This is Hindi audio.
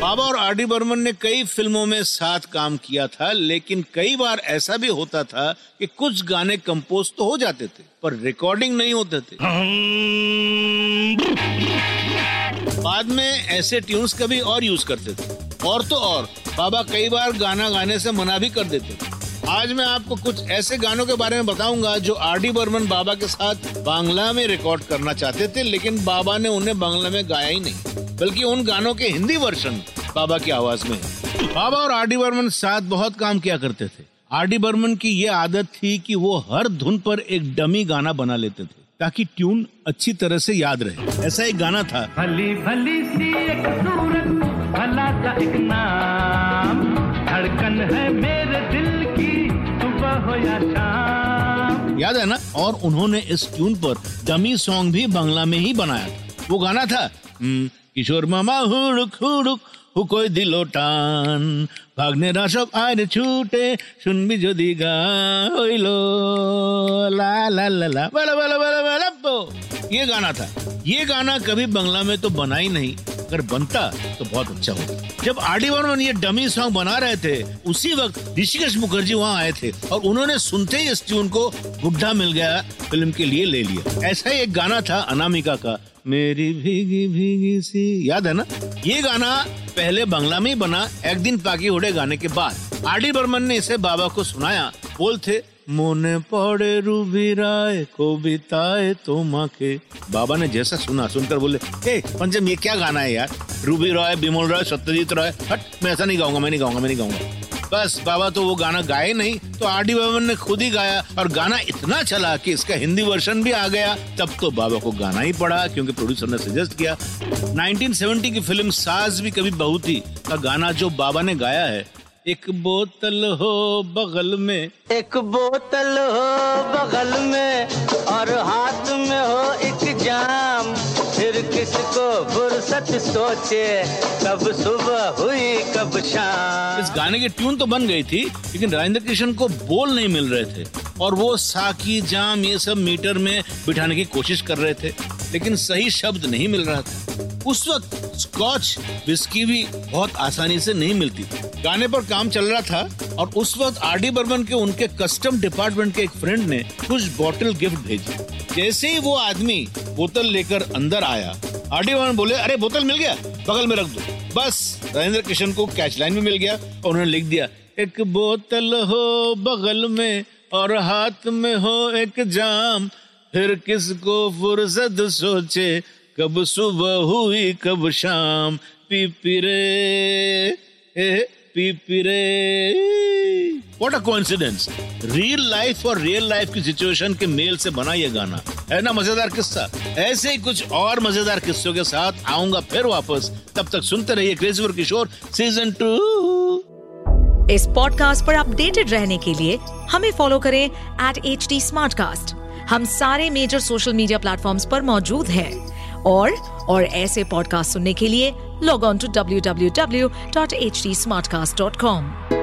बाबा और आर डी बर्मन ने कई फ़िल्मों में साथ काम किया था, लेकिन कई बार ऐसा भी होता था कि कुछ गाने कंपोज तो हो जाते थे, पर रिकॉर्डिंग नहीं होते थे। बाद में ऐसे ट्यून्स कभी और यूज़ करते थे। और तो और, बाबा कई बार गाना गाने से मना भी कर देते थे। आज मैं आपको कुछ ऐसे गानों के बारे में बताऊँगा जो आर डी बर्मन बाबा के साथ बांग्ला में रिकॉर्ड करना चाहते थे, लेकिन बाबा ने उन्हें बांग्ला में गाया ही नहीं। बल्कि उन गानों के हिंदी वर्षन बाबा की आवाज़ में। है बाबा और आर डी बर्मन साथ बहुत काम किया करते थे। आर डी बर्मन की ये आदत थी कि वो हर धुन पर एक डमी गाना बना लेते थे ताकि ट्यून अच्छी तरह से याद रहे। ऐसा एक गाना था। भली भली सी एक सूरत भला सा एक नाम। धड़कन है मेरे दिल की सुबह हो या शाम। याद है ना? और उन्होंने इस ट्यून पर डमी सॉन्ग भी बांग्ला में ही बनाया वो गाना था हम्म, किशोर मामा हुड़ुक हुड़ुक হু কই দিল টান ভাগ্নেরা সব আইন ছুটে শুনবি যদি গান হইল লা লা লা লা বালা বালা বালা বালা बो। ये गाना था ये गाना कभी बंगला में तो बना ही नहीं अगर बनता तो बहुत अच्छा होता जब आर डी बर्मन ये डमी सॉन्ग बना रहे थे उसी वक्त ऋषिकेश मुखर्जी वहाँ आए थे और उन्होंने सुनते ही इस ट्यून को बुढ़ा मिल गया फिल्म के लिए ले लिया ऐसा ही एक गाना था अनामिका का मेरी भीगी भीगी सी। याद है ना? ये गाना पहले बंगला में बना, एक दिन पाकी उड़े गाने के बाद। आर डी बर्मन ने इसे बाबा को सुनाया। बोल थे, मोने पड़े को बिताए तो तुम्हाके बाबा ने जैसा सुना, सुनकर बोले, हे, पंचम, ये क्या गाना है यार? रूबी राय, बिमोल राय, सत्यजीत राय? हट, मैं ऐसा नहीं गाऊँगा, मैं नहीं गाऊँगा, मैं नहीं गाऊँगा। बस बाबा तो वो गाना गाए नहीं तो आर डी बर्मन ने खुद ही गाया और गाना इतना चला कि इसका हिंदी वर्जन भी आ गया। तब तो बाबा को गाना ही पड़ा, क्योंकि प्रोड्यूसर ने सजेस्ट किया। 1970 की फ़िल्म साज भी कभी बहुत ही का गाना जो बाबा ने गाया है। एक बोतल हो बगल में, एक बोतल हो बगल में, और हाथ किसको फुर्सत सोचे, कब सुबह हुई, कब शाम। इस गाने की ट्यून तो बन गई थी, लेकिन राजेंद्र कृष्ण को बोल नहीं मिल रहे थे। और वो साकी, जाम, ये सब मीटर में बिठाने की कोशिश कर रहे थे, लेकिन सही शब्द नहीं मिल रहा था। उस वक्त स्कॉच विस्की भी बहुत आसानी से नहीं मिलती थी। गाने पर काम चल रहा था, और उस वक्त आर डी बर्मन के उनके कस्टम डिपार्टमेंट के एक फ्रेंड ने कुछ बॉटल गिफ्ट भेजी। जैसे ही वो आदमी बोतल लेकर अंदर आया आर डी बर्मन बोले अरे बोतल मिल गया? बगल में रख दो। बस राजेंद्र कृष्ण को कैच लाइन में मिल गया और उन्होंने लिख दिया एक बोतल हो बगल में और हाथ में हो एक जाम। फिर किसको फुर्सत सोचे कब सुबह हुई कब शाम? पी पी रे ए, पी पी रे। What a coincidence! Real life और रियल लाइफ की सिचुएशन के मेल से बना ये गाना। है ना मज़ेदार किस्सा? ऐसे ही कुछ और मज़ेदार किस्सों के साथ आऊँगा फिर वापस। तब तक सुनते रहिए crazy for Kishore season two इस पॉडकास्ट पर अपडेटेड रहने के लिए हमें फॉलो करें एट एच डी हम सारे मेजर सोशल मीडिया प्लेटफॉर्म्स पर मौजूद हैं। और और ऐसे पॉडकास्ट सुनने के लिए log on to W W W dot H D smart cast dot com